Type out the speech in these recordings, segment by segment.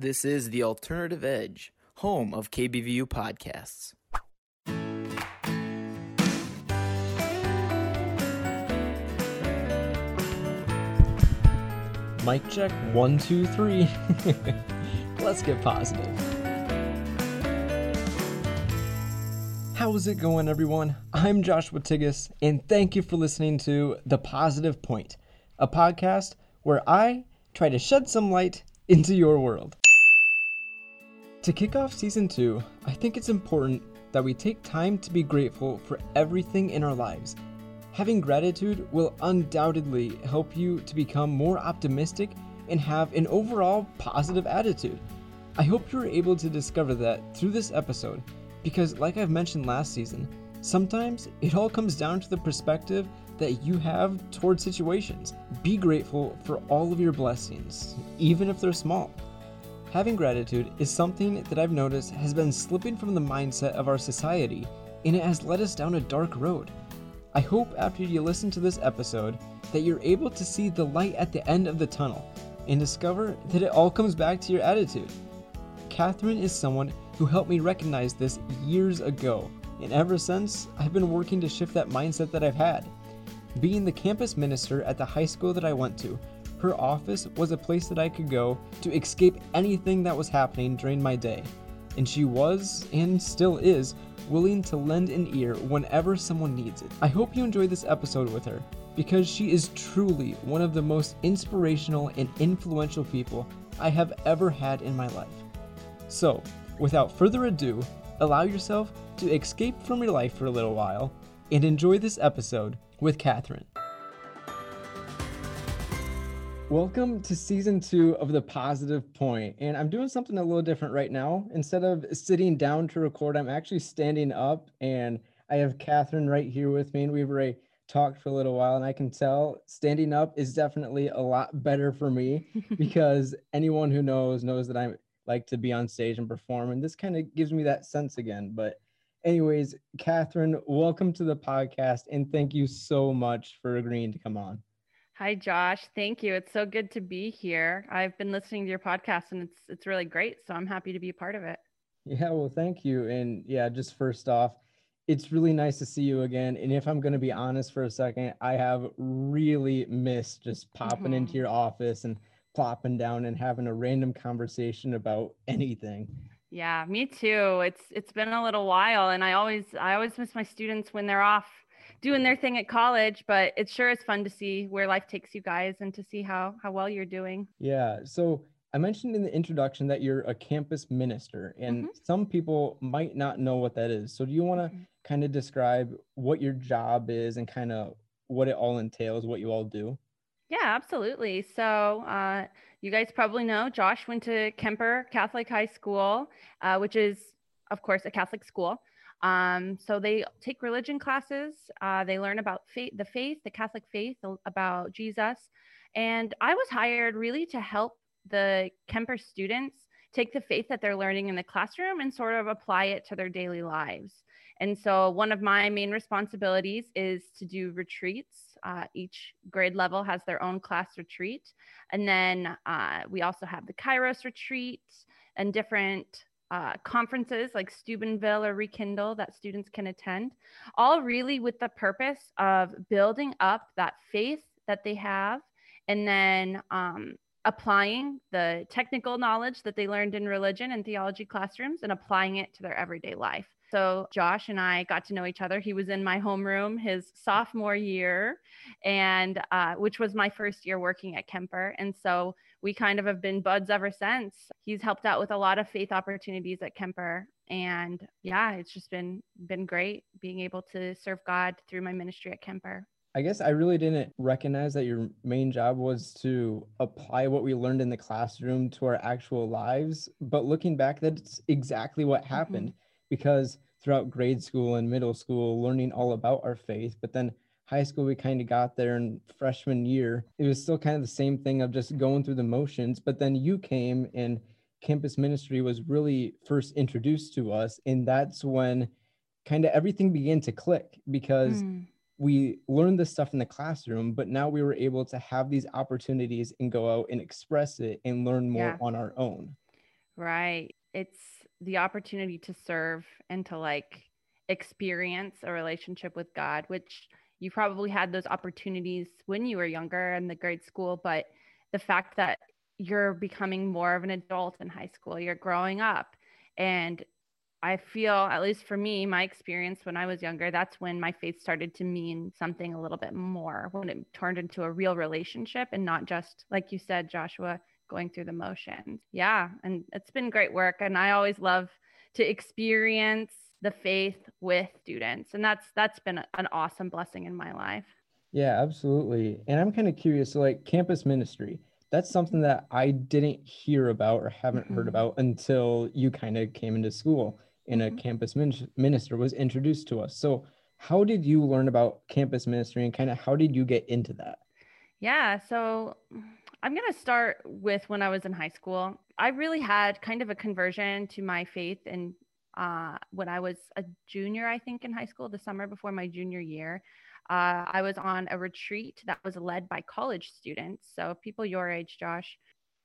This is the Alternative Edge, home of KBVU podcasts. Mic check one, two, three. Let's get positive. How's it going, everyone? I'm Joshua Tigas, and thank you for listening to The Positive Point, a podcast where I try to shed some light into your world. To kick off season two, I think it's important that we take time to be grateful for everything in our lives Having gratitude will undoubtedly help you to become more optimistic and have an overall positive attitude. I hope you are able to discover that through this episode because, like I've mentioned last season, sometimes it all comes down to the perspective that you have toward situations. Be grateful for all of your blessings, even if they're small. Having gratitude is something that I've noticed has been slipping from the mindset of our society, and it has led us down a dark road. I hope after you listen to this episode that you're able to see the light at the end of the tunnel and discover that it all comes back to your attitude. Katherine is someone who helped me recognize this years ago, and ever since, I've been working to shift that mindset that I've had. Being the campus minister at the high school that I went to, her office was a place that I could go to escape anything that was happening during my day. And she was, and still is, willing to lend an ear whenever someone needs it. I hope you enjoyed this episode with her because she is truly one of the most inspirational and influential people I have ever had in my life. So, without further ado, allow yourself to escape from your life for a little while and enjoy this episode with Katherine. Welcome to season two of The Positive Point. And I'm doing something a little different right now. Instead of sitting down to record, I'm actually standing up and I have Katherine right here with me. And we've already talked for a little while. And I can tell standing up is definitely a lot better for me because anyone who knows knows that I like to be on stage and perform. And this kind of gives me that sense again. But, anyways, Katherine, welcome to the podcast. And thank you so much for agreeing to come on. Hi Josh, thank you. It's so good to be here. I've been listening to your podcast and it's it's really great, so I'm happy to be a part of it. Yeah, well, thank you. And yeah, just first off, it's really nice to see you again. And if I'm going to be honest for a second, I have really missed just popping mm-hmm. into your office and plopping down and having a random conversation about anything. Yeah, me too. It's it's been a little while and I always I always miss my students when they're off doing their thing at college, but it sure is fun to see where life takes you guys and to see how how well you're doing. Yeah. So I mentioned in the introduction that you're a campus minister, and mm-hmm. some people might not know what that is. So do you want to mm-hmm. kind of describe what your job is and kind of what it all entails, what you all do? Yeah, absolutely. So, uh, you guys probably know Josh went to Kuemper Catholic High School, uh, which is, of course, a Catholic school. Um, so they take religion classes. Uh, they learn about faith, the faith, the Catholic faith, about Jesus. And I was hired really to help the Kuemper students take the faith that they're learning in the classroom and sort of apply it to their daily lives. And so one of my main responsibilities is to do retreats. Uh, each grade level has their own class retreat. And then uh, we also have the Kairos retreat and different uh, conferences like Steubenville or Rekindle that students can attend, all really with the purpose of building up that faith that they have and then um, applying the technical knowledge that they learned in religion and theology classrooms and applying it to their everyday life. So Josh and I got to know each other. He was in my homeroom his sophomore year, and uh, which was my first year working at Kuemper. And so we kind of have been buds ever since. He's helped out with a lot of faith opportunities at Kuemper. And yeah, it's just been been great being able to serve God through my ministry at Kuemper. I guess I really didn't recognize that your main job was to apply what we learned in the classroom to our actual lives. But looking back, that's exactly what mm-hmm. happened mm-hmm. Because throughout grade school and middle school, learning all about our faith, but then high school we kind of got there in freshman year it was still kind of the same thing of just going through the motions but then you came and campus ministry was really first introduced to us and that's when kind of everything began to click because mm. we learned this stuff in the classroom but now we were able to have these opportunities and go out and express it and learn more yeah. on our own Right. It's the opportunity to serve and to like experience a relationship with God, which you probably had those opportunities when you were younger in the grade school, but the fact that you're becoming more of an adult in high school, you're growing up. And I feel, at least for me, my experience when I was younger, that's when my faith started to mean something a little bit more, when it turned into a real relationship and not just, like you said, Joshua, going through the motions. Yeah. And it's been great work. And I always love to experience the faith with students. And that's that's been an awesome blessing in my life. Yeah, absolutely. And I'm kind of curious, so like campus ministry, that's something that I didn't hear about or haven't mm-hmm. heard about until you kind of came into school and a mm-hmm. campus min- minister was introduced to us. So, how did you learn about campus ministry and kind of how did you get into that? Yeah, so I'm going to start with when I was in high school. I really had kind of a conversion to my faith and uh, when I was a junior, I think, in high school, the summer before my junior year. Uh, I was on a retreat that was led by college students, so people your age, Josh.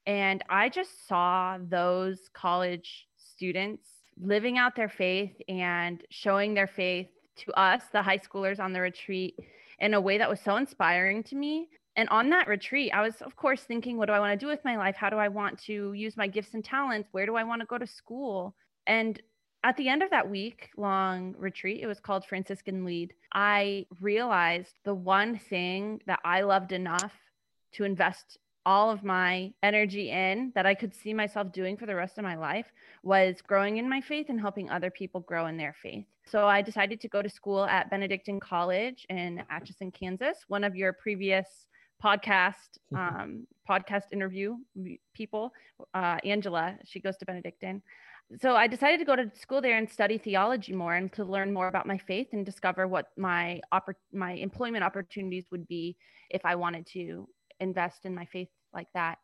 And I just saw those college students living out their faith and showing their faith to us, the high schoolers on the retreat, in a way that was so inspiring to me. And on that retreat, I was, of course, thinking, what do I want to do with my life? How do I want to use my gifts and talents? Where do I want to go to school? And at the end of that week long retreat, it was called Franciscan Lead. I realized the one thing that I loved enough to invest all of my energy in that I could see myself doing for the rest of my life was growing in my faith and helping other people grow in their faith. So I decided to go to school at Benedictine College in Atchison, Kansas, one of your previous podcast um, podcast interview people, uh, Angela. She goes to Benedictine so I decided to go to school there and study theology more and to learn more about my faith and discover what my oppor- my employment opportunities would be if I wanted to invest in my faith like that.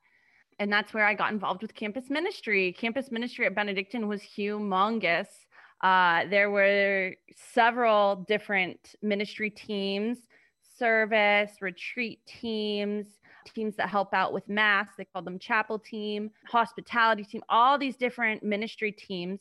And that's where I got involved with campus ministry. Campus ministry at Benedictine was humongous. Uh, there were several different ministry teams, service, retreat teams, teams that help out with mass. They call them chapel team, hospitality team, all these different ministry teams.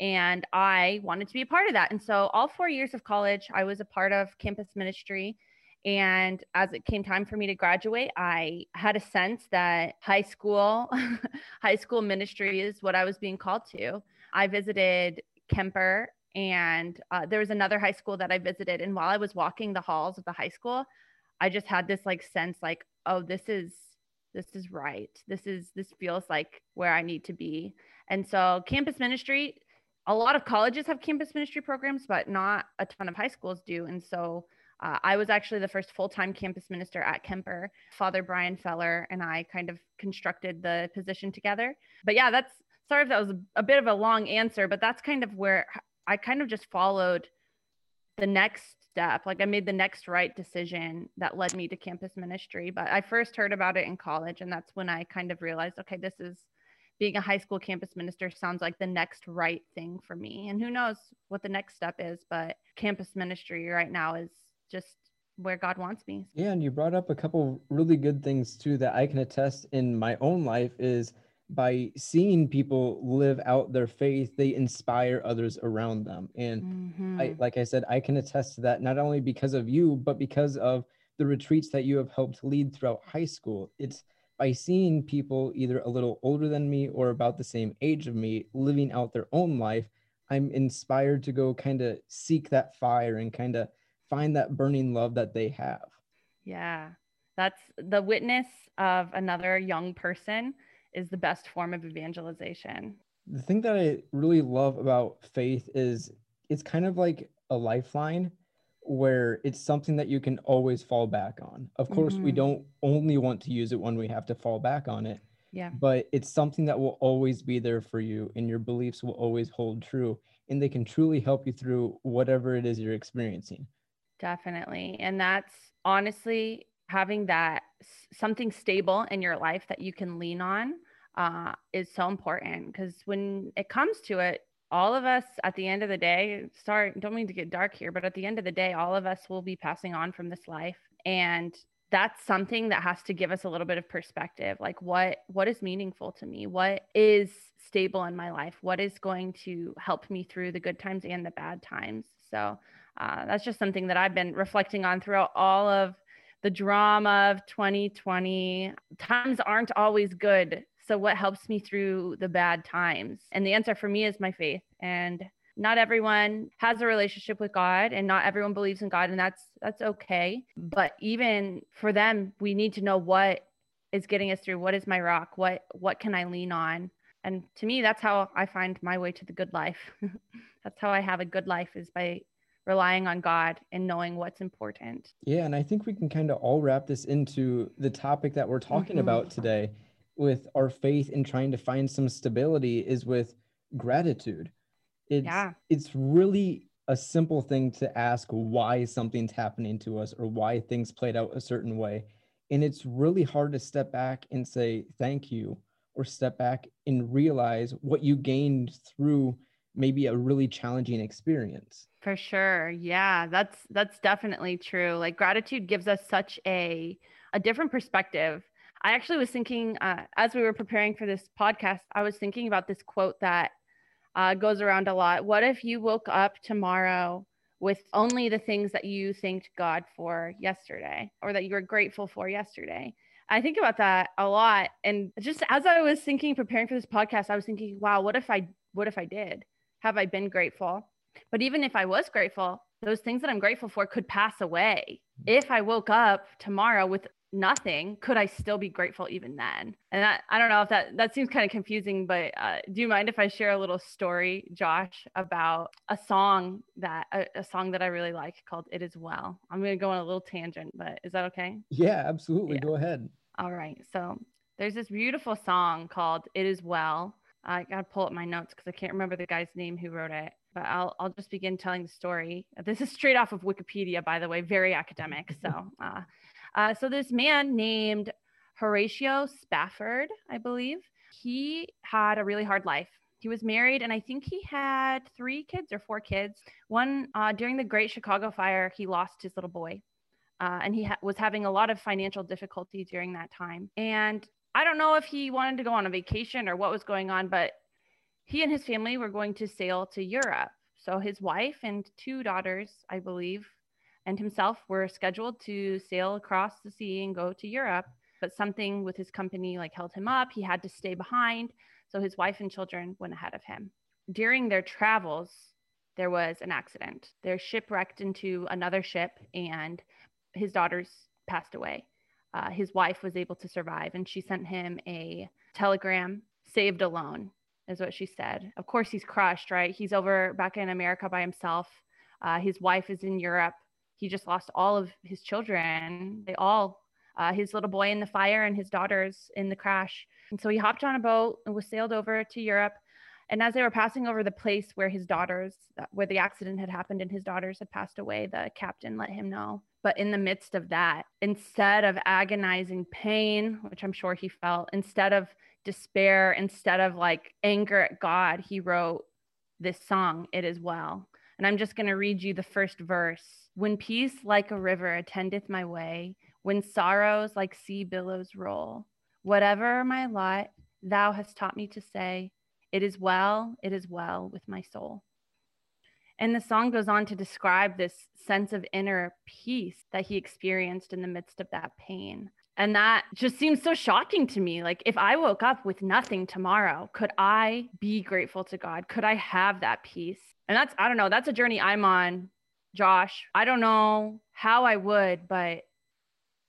And I wanted to be a part of that. And so, all four years of college, I was a part of campus ministry. And as it came time for me to graduate, I had a sense that high school, high school ministry is what I was being called to. I visited Kuemper and uh, there was another high school that I visited. And while I was walking the halls of the high school, I just had this like sense like, oh, this is this is right. This is this feels like where I need to be. And so campus ministry, a lot of colleges have campus ministry programs, but not a ton of high schools do. And so uh, I was actually the first full time campus minister at Kuemper. Father Brian Feller and I kind of constructed the position together. But yeah, that's sorry if that was a, a bit of a long answer, but that's kind of where I kind of just followed the next step. Like I made the next right decision that led me to campus ministry. But I first heard about it in college, and that's when I kind of realized, okay, this is being a high school campus minister sounds like the next right thing for me. And who knows what the next step is, but campus ministry right now is just where God wants me. Yeah, and you brought up a couple really good things too that I can attest in my own life is by seeing people live out their faith they inspire others around them. And mm-hmm. I, like i said i can attest to that not only because of you but because of the retreats that you have helped lead throughout high school. It's by seeing people either a little older than me or about the same age of me living out their own life i'm inspired to go kind of seek that fire and kind of find that burning love that they have. Yeah. That's the witness of another young person is the best form of evangelization. The thing that I really love about faith is it's kind of like a lifeline where it's something that you can always fall back on. Of course, mm-hmm. we don't only want to use it when we have to fall back on it. Yeah. But it's something that will always be there for you and your beliefs will always hold true and they can truly help you through whatever it is you're experiencing. Definitely. And that's honestly having that something stable in your life that you can lean on uh, is so important because when it comes to it, all of us at the end of the day, sorry, don't mean to get dark here, but at the end of the day, all of us will be passing on from this life. And that's something that has to give us a little bit of perspective like what what is meaningful to me what is stable in my life? What is going to help me through the good times and the bad times? So uh, that's just something that I've been reflecting on throughout all of the drama of 2020. Times aren't always good. So, what helps me through the bad times? And the answer for me is my faith. And not everyone has a relationship with God and not everyone believes in God and that's that's okay but even for them we need to know what is getting us through what is my rock what what can I lean on and to me that's how I find my way to the good life that's how I have a good life is by relying on God and knowing what's important. Yeah, and I think we can kind of all wrap this into the topic that we're talking mm-hmm. about today with our faith and trying to find some stability is with gratitude. It's yeah. it's really a simple thing to ask why something's happening to us or why things played out a certain way. And it's really hard to step back and say thank you or step back and realize what you gained through maybe a really challenging experience. For sure. Yeah, that's that's definitely true. Like gratitude gives us such a a different perspective. I actually was thinking uh, as we were preparing for this podcast, I was thinking about this quote that uh, goes around a lot. What if you woke up tomorrow with only the things that you thanked God for yesterday or that you were grateful for yesterday? I think about that a lot. And just as I was thinking, preparing for this podcast, I was thinking, wow, what if I, what if I did? Have I been grateful? But even if I was grateful, those things that I'm grateful for could pass away. If I woke up tomorrow with nothing could i still be grateful even then? And that, i don't know if that that seems kind of confusing but uh, do you mind if i share a little story josh about a song that a, a song that i really like called it is well? I'm going to go on a little tangent but is that okay? Yeah absolutely. Yeah. go ahead. All right. So there's this beautiful song called it is well i gotta pull up my notes because i can't remember the guy's name who wrote it but I'll, I'll just begin telling the story. This is straight off of Wikipedia, by the way, very academic. So, uh, uh, so this man named Horatio Spafford, I believe, he had a really hard life. He was married, and I think he had three kids or four kids. One uh, during the Great Chicago Fire, he lost his little boy, uh, and he ha- was having a lot of financial difficulty during that time. And I don't know if he wanted to go on a vacation or what was going on, but he and his family were going to sail to Europe. So his wife and two daughters, I believe, and himself were scheduled to sail across the sea and go to Europe, but something with his company like held him up. He had to stay behind, so his wife and children went ahead of him. During their travels, there was an accident. Their ship wrecked into another ship, and his daughters passed away. Uh, his wife was able to survive, and she sent him a telegram, saved alone, is what she said. Of course, he's crushed, right? He's over back in America by himself. Uh, his wife is in Europe he just lost all of his children. They all, uh, his little boy in the fire and his daughters in the crash. And so he hopped on a boat and was sailed over to Europe. And as they were passing over the place where his daughters, where the accident had happened and his daughters had passed away, the captain let him know. But in the midst of that, instead of agonizing pain, which I'm sure he felt, instead of despair, instead of like anger at God, he wrote this song, It Is Well. And I'm just going to read you the first verse. When peace like a river attendeth my way, when sorrows like sea billows roll, whatever my lot, thou hast taught me to say, It is well, it is well with my soul. And the song goes on to describe this sense of inner peace that he experienced in the midst of that pain. And that just seems so shocking to me. Like, if I woke up with nothing tomorrow, could I be grateful to God? Could I have that peace? And that's, I don't know, that's a journey I'm on, Josh. I don't know how I would, but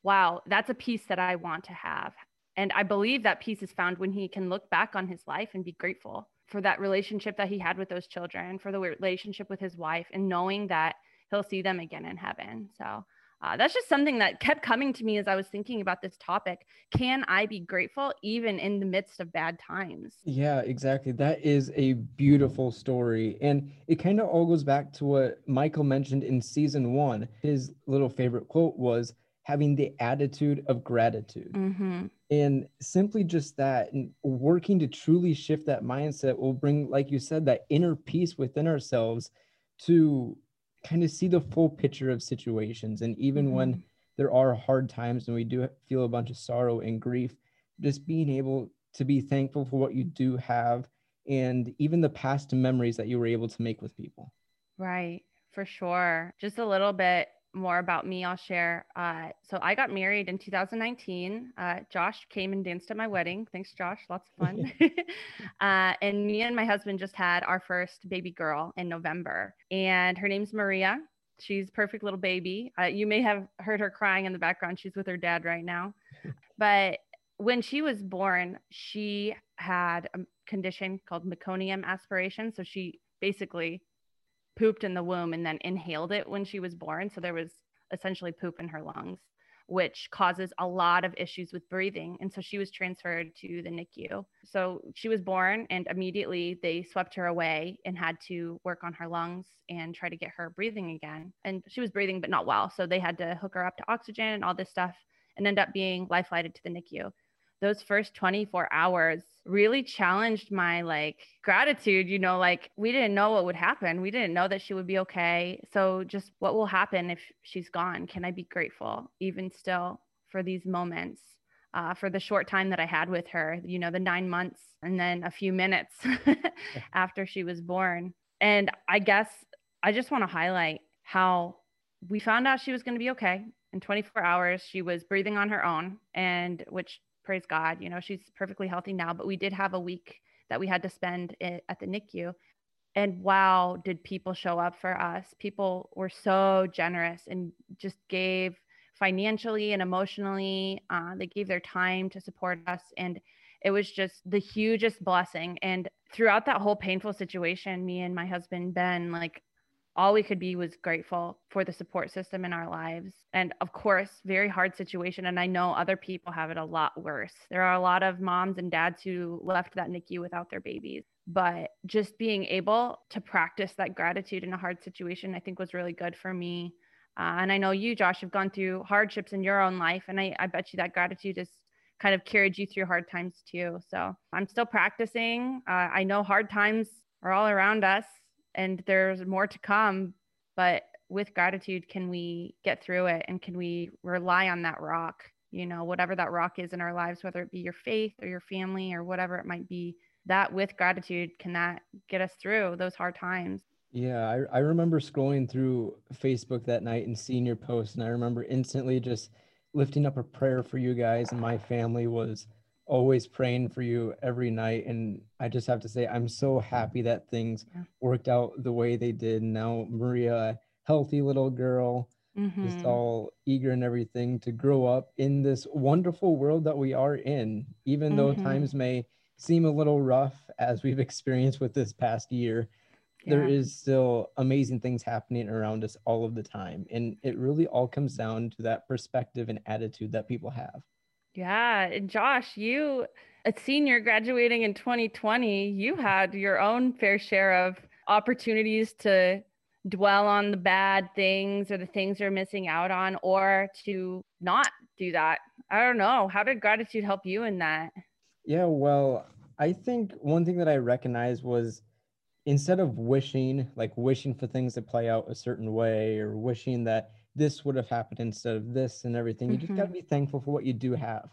wow, that's a peace that I want to have. And I believe that peace is found when he can look back on his life and be grateful for that relationship that he had with those children, for the relationship with his wife, and knowing that he'll see them again in heaven. So uh, that's just something that kept coming to me as I was thinking about this topic. Can I be grateful even in the midst of bad times? Yeah, exactly. That is a beautiful story. And it kind of all goes back to what Michael mentioned in season one. His little favorite quote was having the attitude of gratitude. Mm-hmm. And simply just that, and working to truly shift that mindset will bring, like you said, that inner peace within ourselves to kind of see the full picture of situations. And even mm-hmm. when there are hard times and we do feel a bunch of sorrow and grief, just being able to be thankful for what you do have and even the past memories that you were able to make with people. Right, for sure. Just a little bit more about me, I'll share. Uh, so I got married in 2019. Uh, Josh came and danced at my wedding. Thanks, Josh. Lots of fun. uh, and me and my husband just had our first baby girl in November, and her name's Maria. She's perfect little baby. Uh, you may have heard her crying in the background. She's with her dad right now. But when she was born, she had a condition called meconium aspiration. So she basically pooped in the womb and then inhaled it when she was born. So there was essentially poop in her lungs, which causes a lot of issues with breathing. And so she was transferred to the NICU. So she was born, and immediately they swept her away and had to work on her lungs and try to get her breathing again. And she was breathing, but not well. So they had to hook her up to oxygen and all this stuff and end up being life flighted to the NICU those first 24 hours really challenged my like gratitude you know like we didn't know what would happen. We didn't know that she would be okay. So just what will happen if she's gone? Can i be grateful even still for these moments uh, for the short time that i had with her you know the nine months and then a few minutes after she was born? And i guess i just want to highlight how we found out she was going to be okay. In 24 hours she was breathing on her own and which praise God, you know, she's perfectly healthy now, but we did have a week that we had to spend at the NICU. And wow, did people show up for us? People were so generous and just gave financially and emotionally. Uh, they gave their time to support us. And it was just the hugest blessing. And throughout that whole painful situation, me and my husband, Ben, like all we could be was grateful for the support system in our lives. And of course, very hard situation. And I know other people have it a lot worse. There are a lot of moms and dads who left that NICU without their babies. But just being able to practice that gratitude in a hard situation, I think was really good for me. Uh, and I know you, Josh, have gone through hardships in your own life. And I, I bet you that gratitude has kind of carried you through hard times too. So I'm still practicing. Uh, I know hard times are all around us and there's more to come but with gratitude can we get through it? And can we rely on that rock you know whatever that rock is in our lives whether it be your faith or your family or whatever it might be that with gratitude can that get us through those hard times? Yeah I, I remember scrolling through facebook that night and seeing your post and i remember instantly just lifting up a prayer for you guys and my family was always praying for you every night. And I just have to say, I'm so happy that things yeah. worked out the way they did. Now, Maria, healthy little girl, mm-hmm. just all eager and everything to grow up in this wonderful world that we are in, even mm-hmm. though times may seem a little rough as we've experienced with this past year. Yeah. There is still amazing things happening around us all of the time. And it really all comes down to that perspective and attitude that people have. Yeah. And Josh, you, a senior graduating in 2020, you had your own fair share of opportunities to dwell on the bad things or the things you're missing out on or to not do that. I don't know. How did gratitude help you in that? Yeah, well, I think one thing that I recognized was instead of wishing, like wishing for things to play out a certain way or wishing that this would have happened instead of this and everything. You just got to mm-hmm. be thankful for what you do have.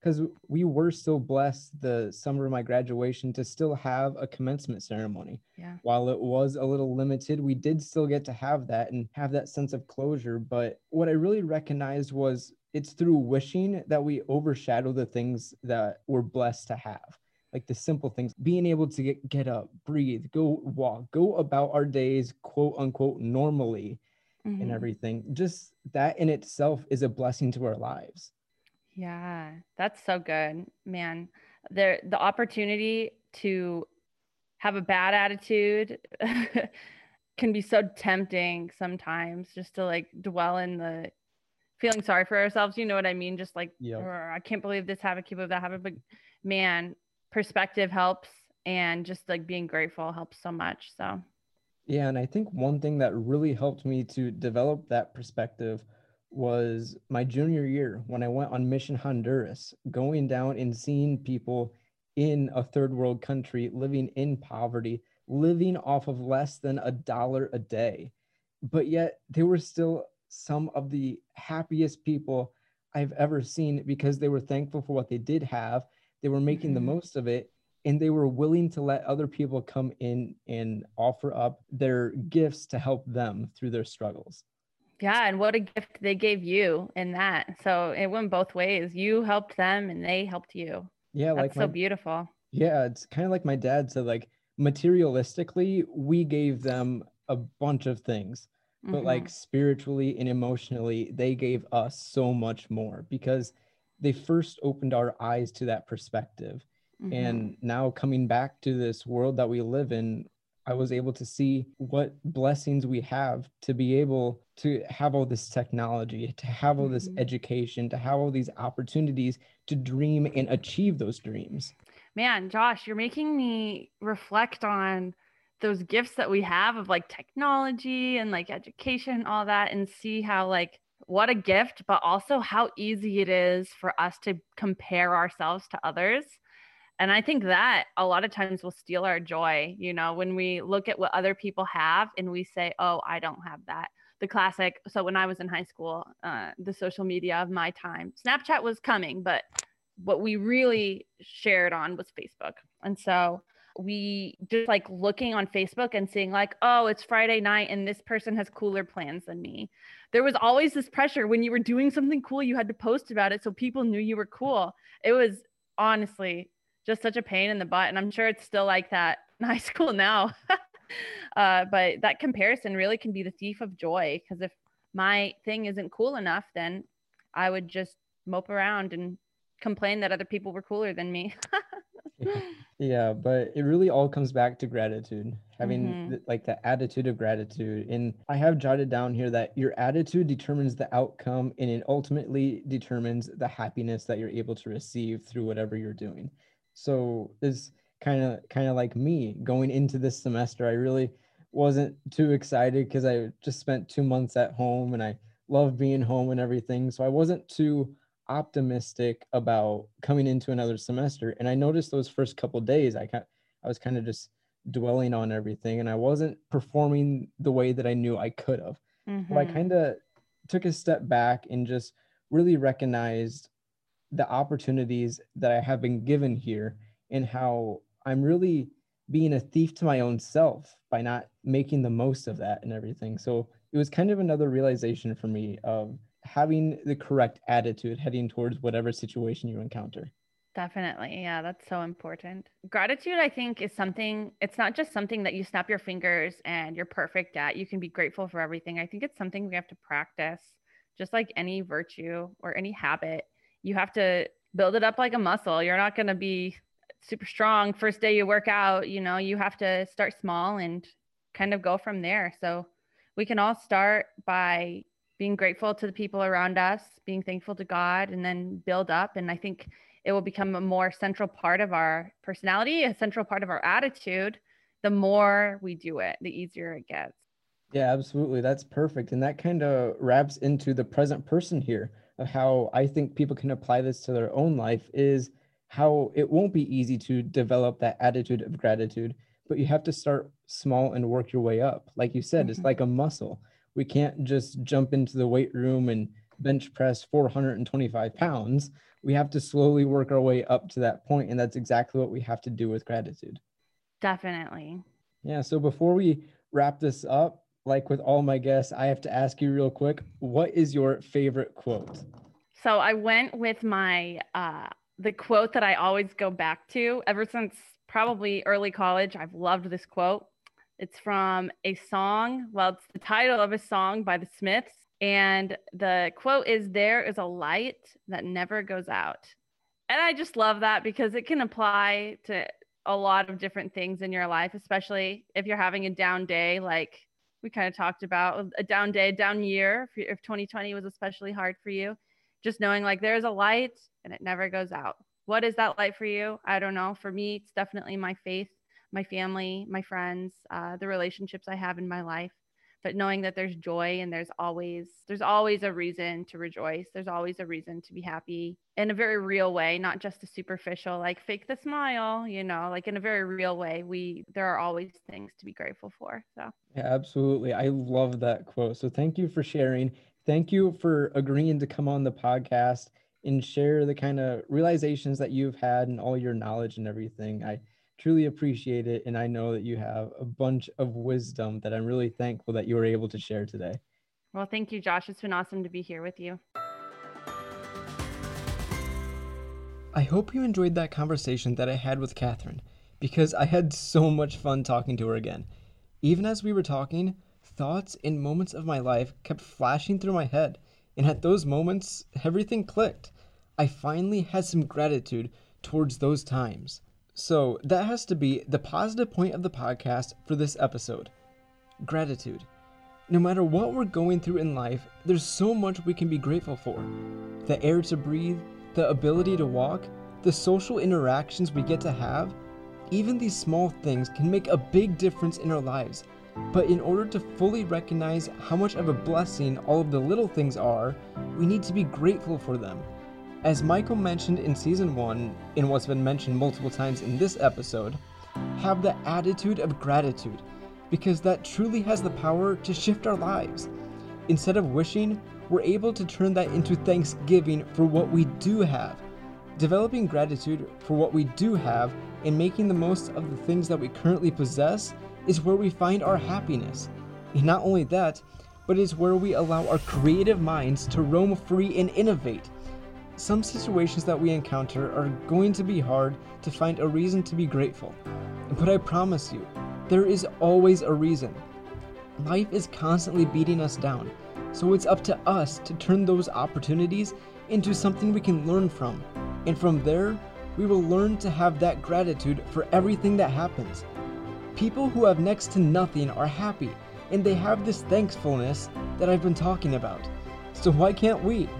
Because we were so blessed the summer of my graduation to still have a commencement ceremony. Yeah. While it was a little limited, we did still get to have that and have that sense of closure. But what I really recognized was it's through wishing that we overshadow the things that we're blessed to have like the simple things being able to get, get up breathe go walk go about our days quote unquote normally mm-hmm. and everything. Just that in itself is a blessing to our lives. Yeah, that's so good, man. There, the opportunity to have a bad attitude can be so tempting sometimes just to like dwell in the feeling sorry for ourselves. You know what I mean? Just like, yep. I can't believe this happened, can't believe that happened. But man, perspective helps and just like being grateful helps so much. So yeah, and I think one thing that really helped me to develop that perspective was my junior year when I went on Mission Honduras, going down and seeing people in a third world country living in poverty, living off of less than a dollar a day. But yet they were still some of the happiest people I've ever seen because they were thankful for what they did have. They were making mm-hmm. the most of it and they were willing to let other people come in and offer up their gifts to help them through their struggles. Yeah, and what a gift they gave you in that. So it went both ways. You helped them and they helped you. Yeah, That's like so beautiful. yeah, it's kind of like my dad said like materialistically we gave them a bunch of things, but Mhm. like spiritually and emotionally they gave us so much more because they first opened our eyes to that perspective. Mhm. and now coming back to this world that we live in i was able to see what blessings we have to be able to have all this technology to have all this Mhm. education to have all these opportunities to dream and achieve those dreams Man, Josh, you're making me reflect on those gifts that we have of like technology and like education, all that, and see how like what a gift, but also how easy it is for us to compare ourselves to others. And I think that a lot of times will steal our joy, you know, when we look at what other people have and we say, oh, I don't have that. The classic. So when I was in high school, uh, the social media of my time, Snapchat was coming, but what we really shared on was Facebook. And so we just like looking on Facebook and seeing like, oh, it's Friday night and this person has cooler plans than me. There was always this pressure when you were doing something cool, you had to post about it so people knew you were cool. It was honestly just such a pain in the butt. And I'm sure it's still like that in high school now. uh, but that comparison really can be the thief of joy because if my thing isn't cool enough, then I would just mope around and complain that other people were cooler than me. yeah but it really all comes back to gratitude having Mhm. th- like the attitude of gratitude and i have jotted down here that your attitude determines the outcome and it ultimately determines the happiness that you're able to receive through whatever you're doing so it's kind of kind of like me going into this semester i really wasn't too excited because i just spent two months at home and i love being home and everything. So i wasn't too optimistic about coming into another semester. And i noticed those first couple days i kind i was kind of just dwelling on everything and i wasn't performing the way that i knew i could have. So i Mhm. kind of took a step back and just really recognized the opportunities that i have been given here and how i'm really being a thief to my own self by not making the most of that and everything so it was kind of another realization for me of having the correct attitude heading towards whatever situation you encounter. Definitely. Yeah, that's so important. Gratitude, I think, is something, it's not just something that you snap your fingers and you're perfect at. You can be grateful for everything. I think it's something we have to practice, just like any virtue or any habit. You have to build it up like a muscle. You're not going to be super strong first day you work out. You know, you have to start small and kind of go from there. So we can all start by being grateful to the people around us, being thankful to God, and then build up. And I think it will become a more central part of our personality, a central part of our attitude. The more we do it, the easier it gets. Yeah, absolutely. That's perfect. And that kind of wraps into the present person here how I think people can apply this to their own life is how it won't be easy to develop that attitude of gratitude, but you have to start small and work your way up. Like you said, it's Mhm. like a muscle. We can't just jump into the weight room and bench press 425 pounds. We have to slowly work our way up to that point, And that's exactly what we have to do with gratitude. Definitely. Yeah. So before we wrap this up, like with all my guests, I have to ask you real quick what is your favorite quote? So I went with my uh the quote that I always go back to ever since probably early college. I've loved this quote. It's from a song. Well, it's the title of a song by the Smiths. And the quote is There is a light that never goes out. And I just love that because it can apply to a lot of different things in your life, especially if you're having a down day, like we kind of talked about a down day, down year. If, if 2020 was especially hard for you, just knowing like there's a light and it never goes out. What is that light for you? I don't know. For me, it's definitely my faith, my family, my friends, uh, the relationships I have in my life. But knowing that there's joy and there's always there's always a reason to rejoice. There's always a reason to be happy in a very real way, not just a superficial like fake the smile, you know, like in a very real way. We there are always things to be grateful for. So Yeah, absolutely. I love that quote. So thank you for sharing. Thank you for agreeing to come on the podcast and share the kind of realizations that you've had and all your knowledge and everything. I truly appreciate it. And I know that you have a bunch of wisdom that I'm really thankful that you were able to share today. Well, thank you, Josh. It's been awesome to be here with you. I hope you enjoyed that conversation that I had with Katherine because I had so much fun talking to her again. Even as we were talking, thoughts and moments of my life kept flashing through my head, and at those moments, everything clicked. I finally had some gratitude towards those times. So, that has to be the positive point of the podcast for this episode gratitude. No matter what we're going through in life, there's so much we can be grateful for the air to breathe, the ability to walk, the social interactions we get to have. Even these small things can make a big difference in our lives. But in order to fully recognize how much of a blessing all of the little things are, we need to be grateful for them. As Michael mentioned in season 1, and what's been mentioned multiple times in this episode, have the attitude of gratitude because that truly has the power to shift our lives. Instead of wishing, we're able to turn that into thanksgiving for what we do have. Developing gratitude for what we do have and making the most of the things that we currently possess is where we find our happiness. And not only that, but it's where we allow our creative minds to roam free and innovate. Some situations that we encounter are going to be hard to find a reason to be grateful. But I promise you, there is always a reason. Life is constantly beating us down, so it's up to us to turn those opportunities into something we can learn from. And from there, we will learn to have that gratitude for everything that happens. People who have next to nothing are happy, and they have this thankfulness that I've been talking about. So why can't we?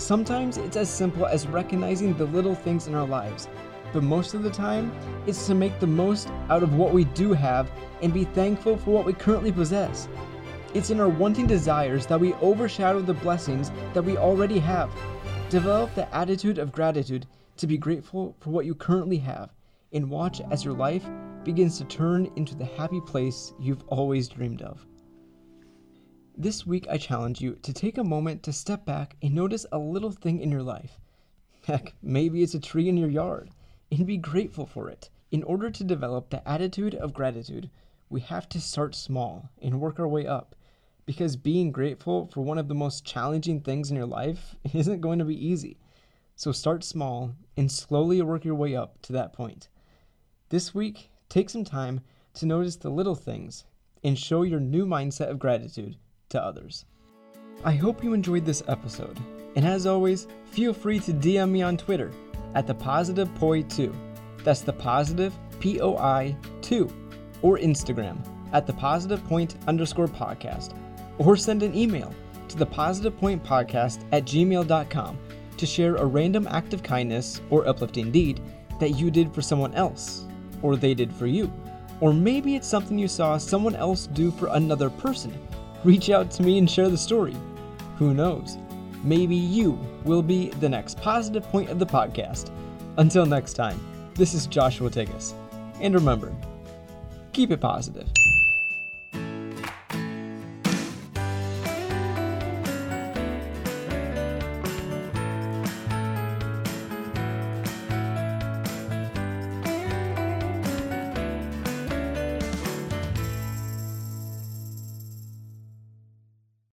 Sometimes it's as simple as recognizing the little things in our lives but most of the time, it's to make the most out of what we do have and be thankful for what we currently possess. It's in our wanting desires that we overshadow the blessings that we already have. Develop the attitude of gratitude to be grateful for what you currently have and watch as your life begins to turn into the happy place you've always dreamed of. This week, I challenge you to take a moment to step back and notice a little thing in your life. Heck, maybe it's a tree in your yard and be grateful for it. In order to develop the attitude of gratitude, we have to start small and work our way up. Because being grateful for one of the most challenging things in your life isn't going to be easy. So start small and slowly work your way up to that point. This week, take some time to notice the little things and show your new mindset of gratitude to others. I hope you enjoyed this episode. And as always, feel free to DM me on Twitter at the positive poi 2. That's the positive P O I 2. Or Instagram at the positive point underscore podcast. Or send an email to the positive point podcast at gmail.com to share a random act of kindness or uplifting deed that you did for someone else, or they did for you. Or maybe it's something you saw someone else do for another person. Reach out to me and share the story. Who knows? maybe you will be the next positive point of the podcast. Until next time, this is Joshua Tigas. And remember, keep it positive.